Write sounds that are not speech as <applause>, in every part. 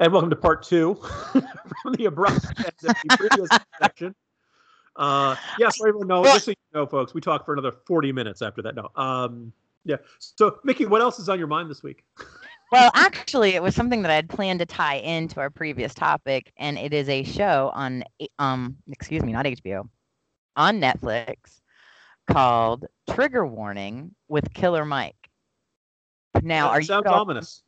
And welcome to part two <laughs> from the abrupt end of the previous <laughs> section. Uh, yeah, so everyone know, just so you know, folks, we talk for another 40 minutes after that. No. Um, yeah. So, Mickey, what else is on your mind this week? <laughs> well, actually, it was something that I had planned to tie into our previous topic, and it is a show on, um, excuse me, not HBO, on Netflix called Trigger Warning with Killer Mike. Now, that are sounds you ominous.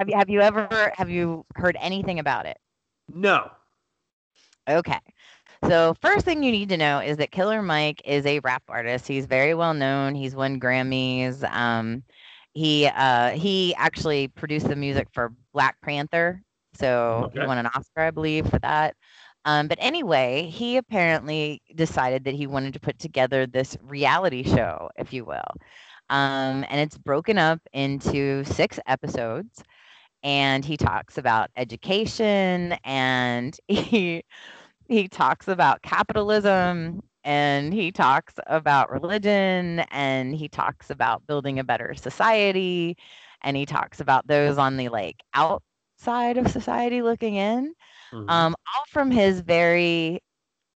Have you have you ever have you heard anything about it? No. Okay. So first thing you need to know is that Killer Mike is a rap artist. He's very well known. He's won Grammys. Um, he uh, he actually produced the music for Black Panther. So Okay. he won an Oscar, I believe, for that. Um, but anyway, he apparently decided that he wanted to put together this reality show, if you will. Um, and it's broken up into six episodes. And he talks about education and <laughs> he he talks about capitalism and he talks about religion and he talks about building a better society and he talks about those on the like outside of society looking in Mhm. um, all from his very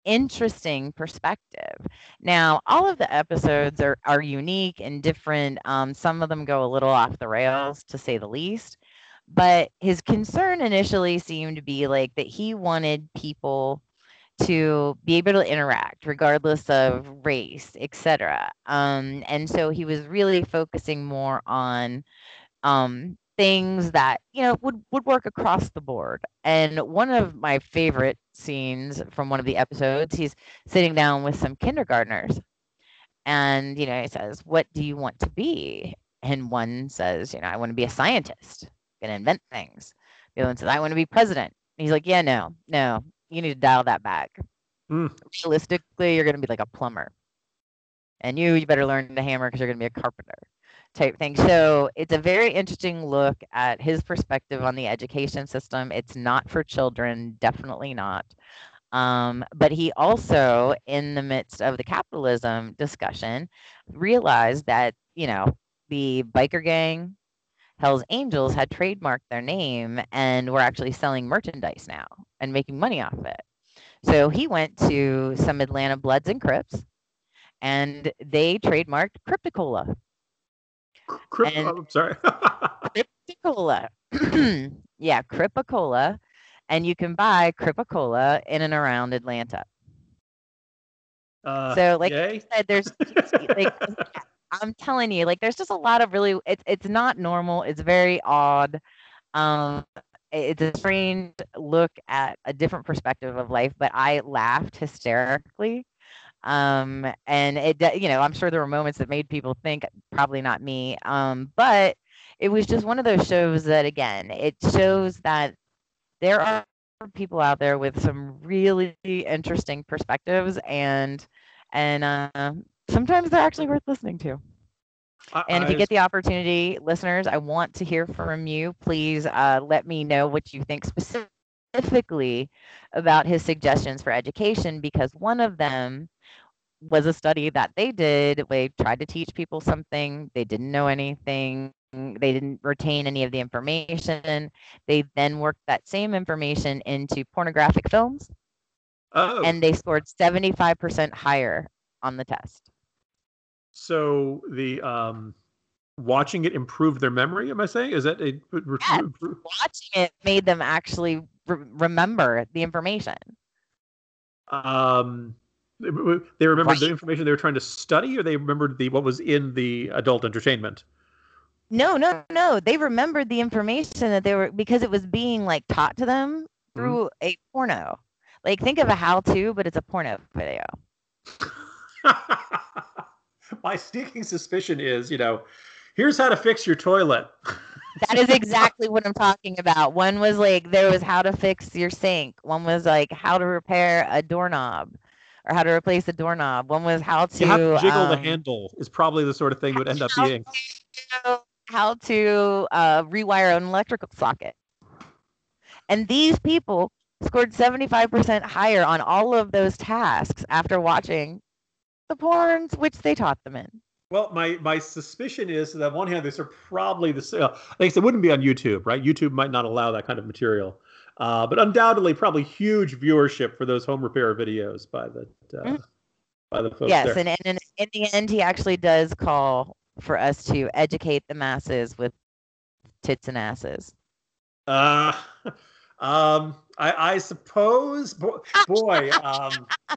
interesting perspective. Now, all of the episodes are, are unique and different. Um, some of them go a little off the rails, to say the least. But his concern initially seemed to be like that he wanted people to be able to interact regardless of race, etc. Um, and so he was really focusing more on um, things that you know would would work across the board. And one of my favorite scenes from one of the episodes, he's sitting down with some kindergartners, and you know he says, "What do you want to be?" And one says, "You know, I want to be a scientist, gonna invent things." The other one says, "I want to be president." And he's like, "Yeah, no, no, you need to dial that back. Hmm. Realistically, you're gonna be like a plumber." And you, you better learn to hammer because you're going to be a carpenter type thing. So it's a very interesting look at his perspective on the education system. It's not for children, definitely not. Um, but he also, in the midst of the capitalism discussion, realized that, you know, the biker gang, Hell's Angels, had trademarked their name and were actually selling merchandise now and making money off of it. So he went to some Atlanta Bloods and Crips and they trademarked Crypticola. Crypt- and- oh, I'm sorry. <laughs> Crypticola. <clears throat> yeah, Crypticola. And you can buy Crypticola in and around Atlanta. uh, So, like yay? I said, there's <laughs> like I'm telling you, like there's just a lot of really it's it's not normal. It's very odd. Um it's a strange look at a different perspective of life, but I laughed hysterically. Um and it you know, I'm sure there were moments that made people think probably not me. Um but it was just one of those shows that again, it shows that there are people out there with some really interesting perspectives and and uh, sometimes they're actually worth listening to. I- And if you get the opportunity, listeners, I want to hear from you. Please uh, let me know what you think specifically about his suggestions for education, because one of them was a study that they did. They tried to teach people something, they didn't know anything, they didn't retain any of the information. They then worked that same information into pornographic films, oh, and they scored 75% higher on the test. So the um, watching it improved their memory. Am I saying is that a Yes. Watching it made them actually re- remember the information. um, they remembered the information they were trying to study, or they remembered the what was in the adult entertainment. No, no, no. They remembered the information that they were because it was being like taught to them through a porno. Like think of a how-to, but it's a porno video. <laughs> <laughs> My sneaking suspicion is, you know, here's how to fix your toilet. <laughs> That is exactly what I'm talking about. One was like there was how to fix your sink. One was like how to repair a doorknob or how to replace a doorknob. One was how to You have to jiggle the um, handle is probably the sort of thing would end up being. to- how to uh, rewire an electrical socket. And these people scored 75% higher on all of those tasks after watching the porns which they taught them in. Well, my my suspicion is that on one hand, these are probably the same. I think it wouldn't be on YouTube, right? YouTube might not allow that kind of material, uh, but undoubtedly, probably huge viewership for those home repair videos by the uh, mm. by the folks. Yes, there. and, and in, in the end, he actually does call for us to educate the masses with tits and asses. Uh, <laughs> um, I, I suppose, boy, boy um, <laughs>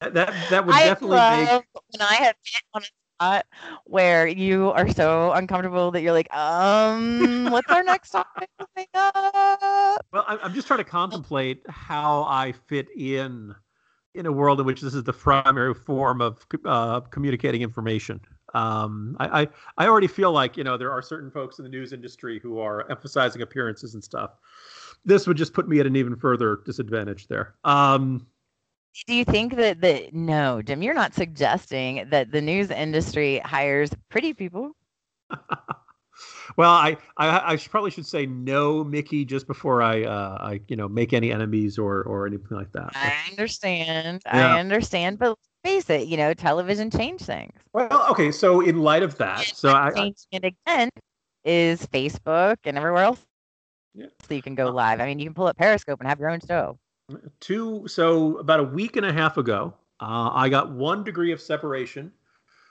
that, that that would I definitely make. When I have been on a spot where you are so uncomfortable that you're like, um, <laughs> what's our next topic? Coming up? Well, I'm just trying to contemplate how I fit in in a world in which this is the primary form of uh, communicating information. Um, I, I, I already feel like you know there are certain folks in the news industry who are emphasizing appearances and stuff. This would just put me at an even further disadvantage there. Um, do you think that the no, Jim? You're not suggesting that the news industry hires pretty people. <laughs> well, I, I I probably should say no, Mickey, just before I uh, I you know make any enemies or or anything like that. I understand. Yeah. I understand, but face it, you know, television changed things. Well, okay, so in light of that, and so I changing it again is Facebook and everywhere else. Yeah. So you can go live. I mean, you can pull up Periscope and have your own show. Two. So about a week and a half ago, uh, I got one degree of separation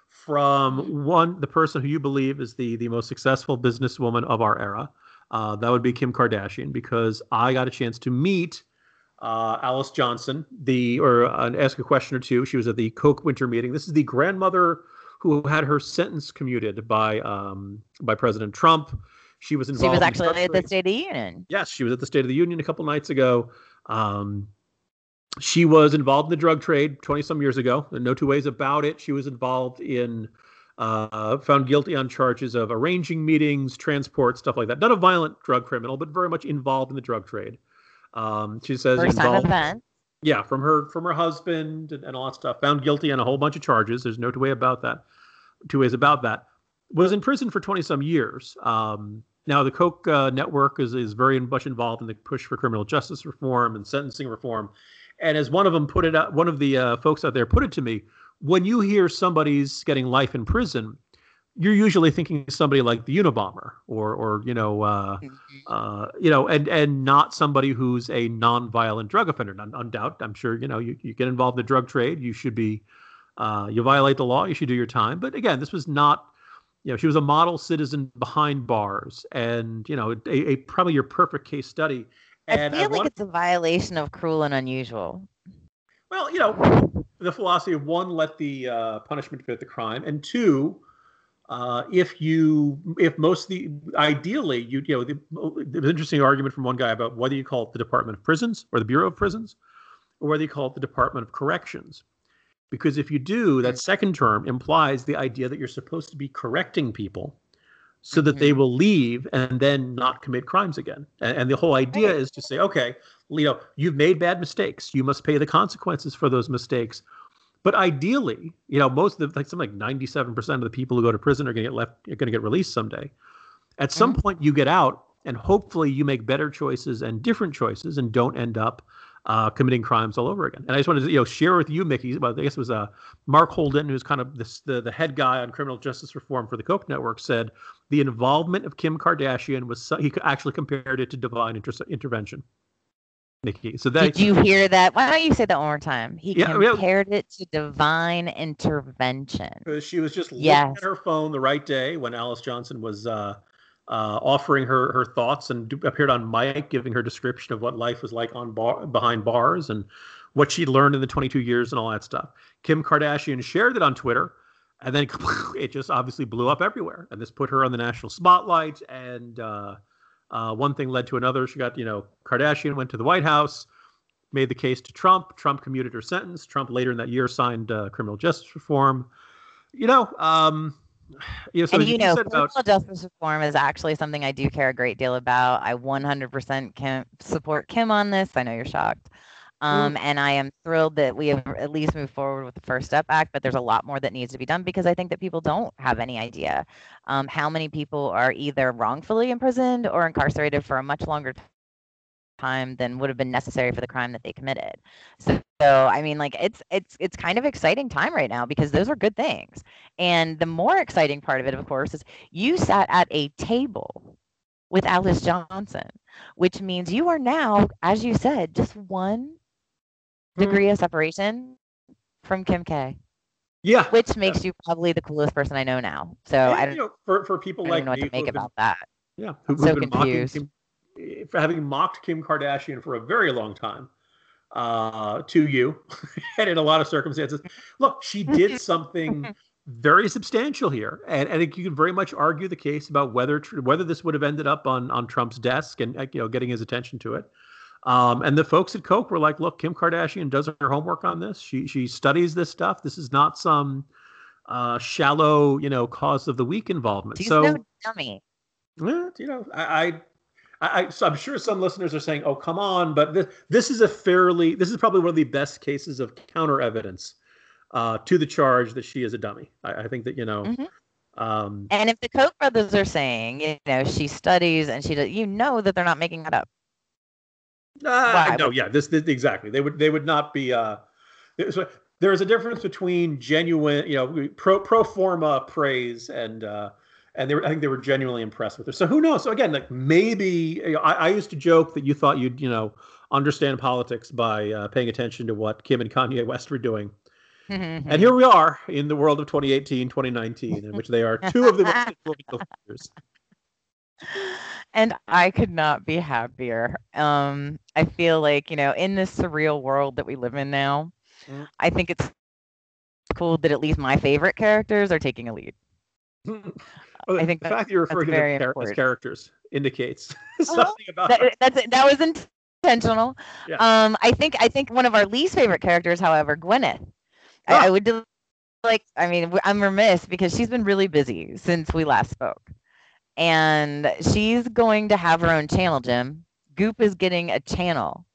from one the person who you believe is the the most successful businesswoman of our era. Uh, that would be Kim Kardashian, because I got a chance to meet uh, Alice Johnson, the or uh, ask a question or two. She was at the Koch winter meeting. This is the grandmother who had her sentence commuted by um, by President Trump. She was involved. She was actually at the State of the Union. Yes, she was at the State of the Union a couple nights ago. Um, she was involved in the drug trade 20 some years ago. no two ways about it. She was involved in, uh, found guilty on charges of arranging meetings, transport, stuff like that. Not a violent drug criminal, but very much involved in the drug trade. Um, she says First involved, time event. Yeah, from her from her husband and, and all that stuff. Found guilty on a whole bunch of charges. There's no two way about that. Two ways about that. Was in prison for 20 some years. Um, now, the Koch uh, network is, is very much involved in the push for criminal justice reform and sentencing reform. And as one of them put it out, one of the uh, folks out there put it to me, when you hear somebody's getting life in prison, you're usually thinking somebody like the Unabomber or, or you know, uh, mm-hmm. uh, you know, and and not somebody who's a non-violent drug offender. Undoubt, I'm sure, you know, you, you get involved in the drug trade, you should be, uh, you violate the law, you should do your time. But again, this was not you know, she was a model citizen behind bars, and you know, a, a probably your perfect case study. And I feel I like it's a violation of cruel and unusual. Well, you know, the philosophy of one, let the uh, punishment fit the crime, and two, uh, if you, if most of the, ideally, you, you know, the, an interesting argument from one guy about whether you call it the Department of Prisons or the Bureau of Prisons, or whether you call it the Department of Corrections. Because if you do, that second term implies the idea that you're supposed to be correcting people so that mm-hmm. they will leave and then not commit crimes again. And, and the whole idea is to say, okay, Leo, you've made bad mistakes. You must pay the consequences for those mistakes. But ideally, you know, most of the like something like 97% of the people who go to prison are going to get left, are going to get released someday. At some mm-hmm. point, you get out, and hopefully, you make better choices and different choices, and don't end up uh, committing crimes all over again. And I just wanted to you know share with you, Mickey. Well, I guess it was uh, Mark Holden, who's kind of this, the the head guy on criminal justice reform for the Koch network, said the involvement of Kim Kardashian was he actually compared it to divine inter- intervention. Nikki, so that did you hear that? Why don't you say that one more time? He yeah, compared I mean, it to divine intervention. She was just looking yes. at her phone the right day when Alice Johnson was uh, uh, offering her her thoughts and appeared on Mic, giving her description of what life was like on bar, behind bars and what she learned in the 22 years and all that stuff. Kim Kardashian shared it on Twitter, and then <laughs> it just obviously blew up everywhere. And this put her on the national spotlight. And uh, uh, one thing led to another. She got, you know, Kardashian went to the White House, made the case to Trump. Trump commuted her sentence. Trump later in that year signed uh, criminal justice reform. You know, um, <sighs> yeah, so and you, you know, criminal about... justice reform is actually something I do care a great deal about. I 100% can support Kim on this. I know you're shocked. Um, mm. And I am thrilled that we have at least moved forward with the First Step Act, but there's a lot more that needs to be done because I think that people don't have any idea um, how many people are either wrongfully imprisoned or incarcerated for a much longer time than would have been necessary for the crime that they committed. So, so I mean, like it's it's it's kind of exciting time right now because those are good things. And the more exciting part of it, of course, is you sat at a table with Alice Johnson, which means you are now, as you said, just one Hmm. degree of separation from Kim K, Yeah. which makes you probably the coolest person I know now. So And, I don't, you know, for for people I don't like even know what to make about that. Yeah, who, So been mocking confused. Kim, for having mocked Kim Kardashian for a very long time uh, to you, <laughs> and in a lot of circumstances. Look, she <laughs> did something very substantial here, and, I think you can very much argue the case about whether whether this would have ended up on on Trump's desk and uh, you know getting his attention to it. Um, and the folks at Koch were like, "Look, Kim Kardashian does her homework on this. She she studies this stuff. This is not some." Uh, shallow, you know, cause of the week involvement. She's so, no dummy. well, you know, I, I, I, so I'm sure some listeners are saying, "Oh, come on!" But this, this is a fairly, this is probably one of the best cases of counter evidence uh, to the charge that she is a dummy. I, I think that you know, Mhm. um, And if the Koch brothers are saying, you know, she studies and she does, you know that they're not making that up. uh, no, yeah, this, this exactly. They would, they would not be. Uh, there is a difference between genuine, you know, pro pro forma praise and. Uh, and they were, I think they were genuinely impressed with her. So who knows? So again, like maybe you know, I, I used to joke that you thought you'd, you know, understand politics by uh, paying attention to what Kim and Kanye West were doing. <laughs> And here we are in the world of 2018, 2019, in which they are two of the most <laughs> influential figures. and I could not be happier. Um, I feel like, you know, in this surreal world that we live in now, Mm. I think it's cool that at least my favorite characters are taking a lead. <laughs> Well, I think the fact that you're referring to them as characters indicates <laughs> something about That, that's that was intentional. Yeah. Um, I think I think one of our least favorite characters, however, Gwyneth. I, Ah. I would do, like. I mean, I'm remiss because she's been really busy since we last spoke, and she's going to have her own channel. Jim Goop is getting a channel.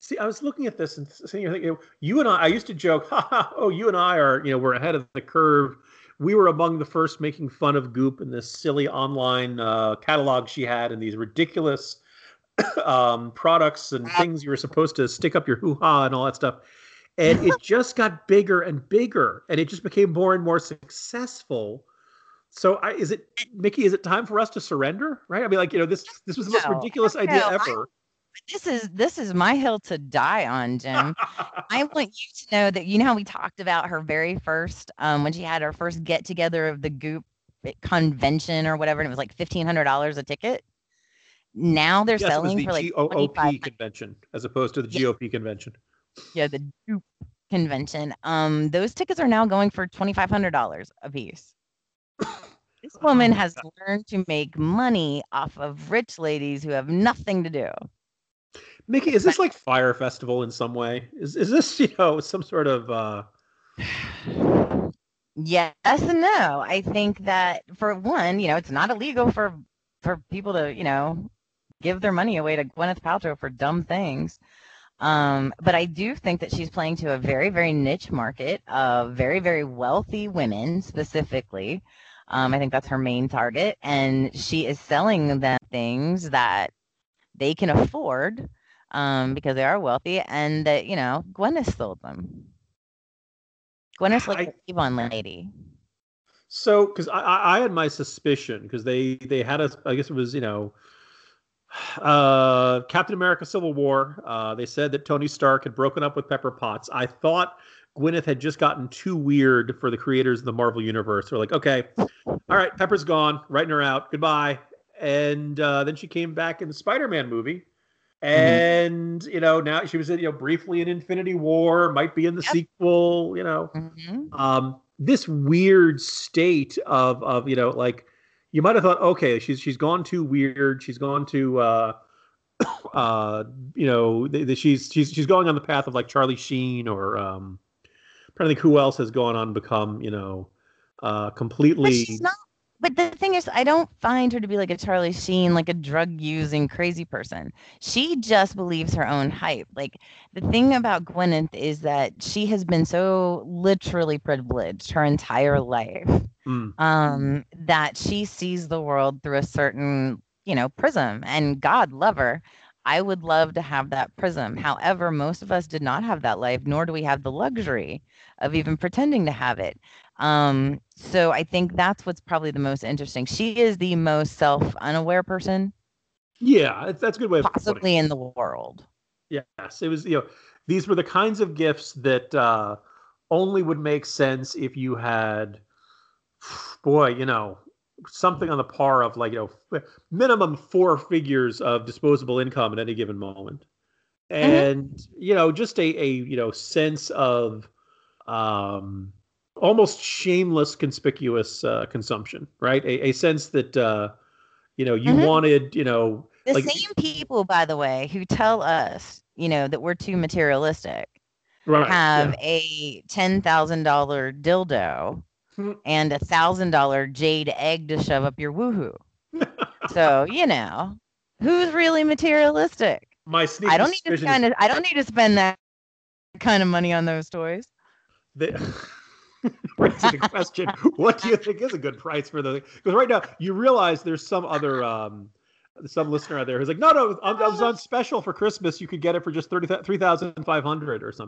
See, I was looking at this and saying, you know, you and I, I used to joke, <laughs> ha, ha, oh, you and I are, you know, we're ahead of the curve. We were among the first making fun of Goop and this silly online uh, catalog she had and these ridiculous <coughs> um, products and things you were supposed to stick up your <laughs> hoo ha and all that stuff. And it just got bigger and bigger, and it just became more and more successful. So, I, is it, Mickey? Is it time for us to surrender? Right? I mean, like, you know, this this was the most No, ridiculous idea no, ever. This is this is my hill to die on, Jim. I <laughs> want you to know that you know how we talked about her very first um when she had her first get together of the Goop convention or whatever, and it was like fifteen hundred dollars a ticket. Now they're yes, selling the for like GOOP 25 convention as opposed to the Yeah. GOP convention. yeah the Goop convention. Um, those tickets are now going for twenty five hundred dollars a piece. This <laughs> woman my has learned to make money off of rich ladies who have nothing to do. Mickey, is this like Fyre Festival in some way? Is is this you know some sort of uh Yes and no. I think that for one, you know, it's not illegal for for people to, you know, give their money away to Gwyneth Paltrow for dumb things. Um, but I do think that she's playing to a very, very niche market of very, very wealthy women specifically. Um, I think that's her main target, and she is selling them things that they can afford um, because they are wealthy, and that you know Gwyneth sold them. Gwyneth's like I- a Avon lady. so because I, I I had my suspicion because they they had a I guess it was you know <sighs> uh Captain America Civil War uh they said that Tony Stark had broken up with Pepper Potts. I thought Gwyneth had just gotten too weird for the creators of the Marvel universe. They're like, okay, all right, Pepper's gone, writing her out, goodbye. And uh, then she came back in the Spider-Man movie, and you know now she was in you know briefly in Infinity War, might be in the Yep. sequel, you know. Mhm. Um, this weird state of of you know like you might have thought, okay, she's she's gone too weird, she's gone to uh, <coughs> uh, you know, th- th- she's she's she's going on the path of like Charlie Sheen or um, I'm trying to think who else has gone on become you know uh, But completely. she's not. But the thing is, I don't find her to be like a Charlie Sheen, like a drug using crazy person. She just believes her own hype. Like the thing about Gwyneth is that she has been so literally privileged her entire life Mm. um, that she sees the world through a certain, you know, prism. And God love her. I would love to have that prism. However, most of us did not have that life, nor do we have the luxury of even pretending to have it. Um, so I think that's what's probably the most interesting. She is the most self-unaware person. Yeah, that's a good way of possibly in the world. Yes, it was. You know, these were the kinds of gifts that uh, only would make sense if you had, boy, you know, something on the par of like you know minimum four figures of disposable income at any given moment mm-hmm. and mm-hmm. you know just a, a you know sense of um almost shameless conspicuous uh, consumption right a, a sense that uh you know you mm-hmm. wanted you know the like, same people by the way who tell us you know that we're too materialistic right, have yeah. a $10,000 dildo Hmm. and a thousand dollar jade egg to shove up your woohoo. so you know, who's really materialistic? My I don't need to kind of. I don't need to spend that kind of money on those toys. The, <laughs> <laughs> brings into question what do you think is a good price for the because right now you realize there's some other um some listener out there who's like no no I was on special for christmas. You could get it for just 33500 or something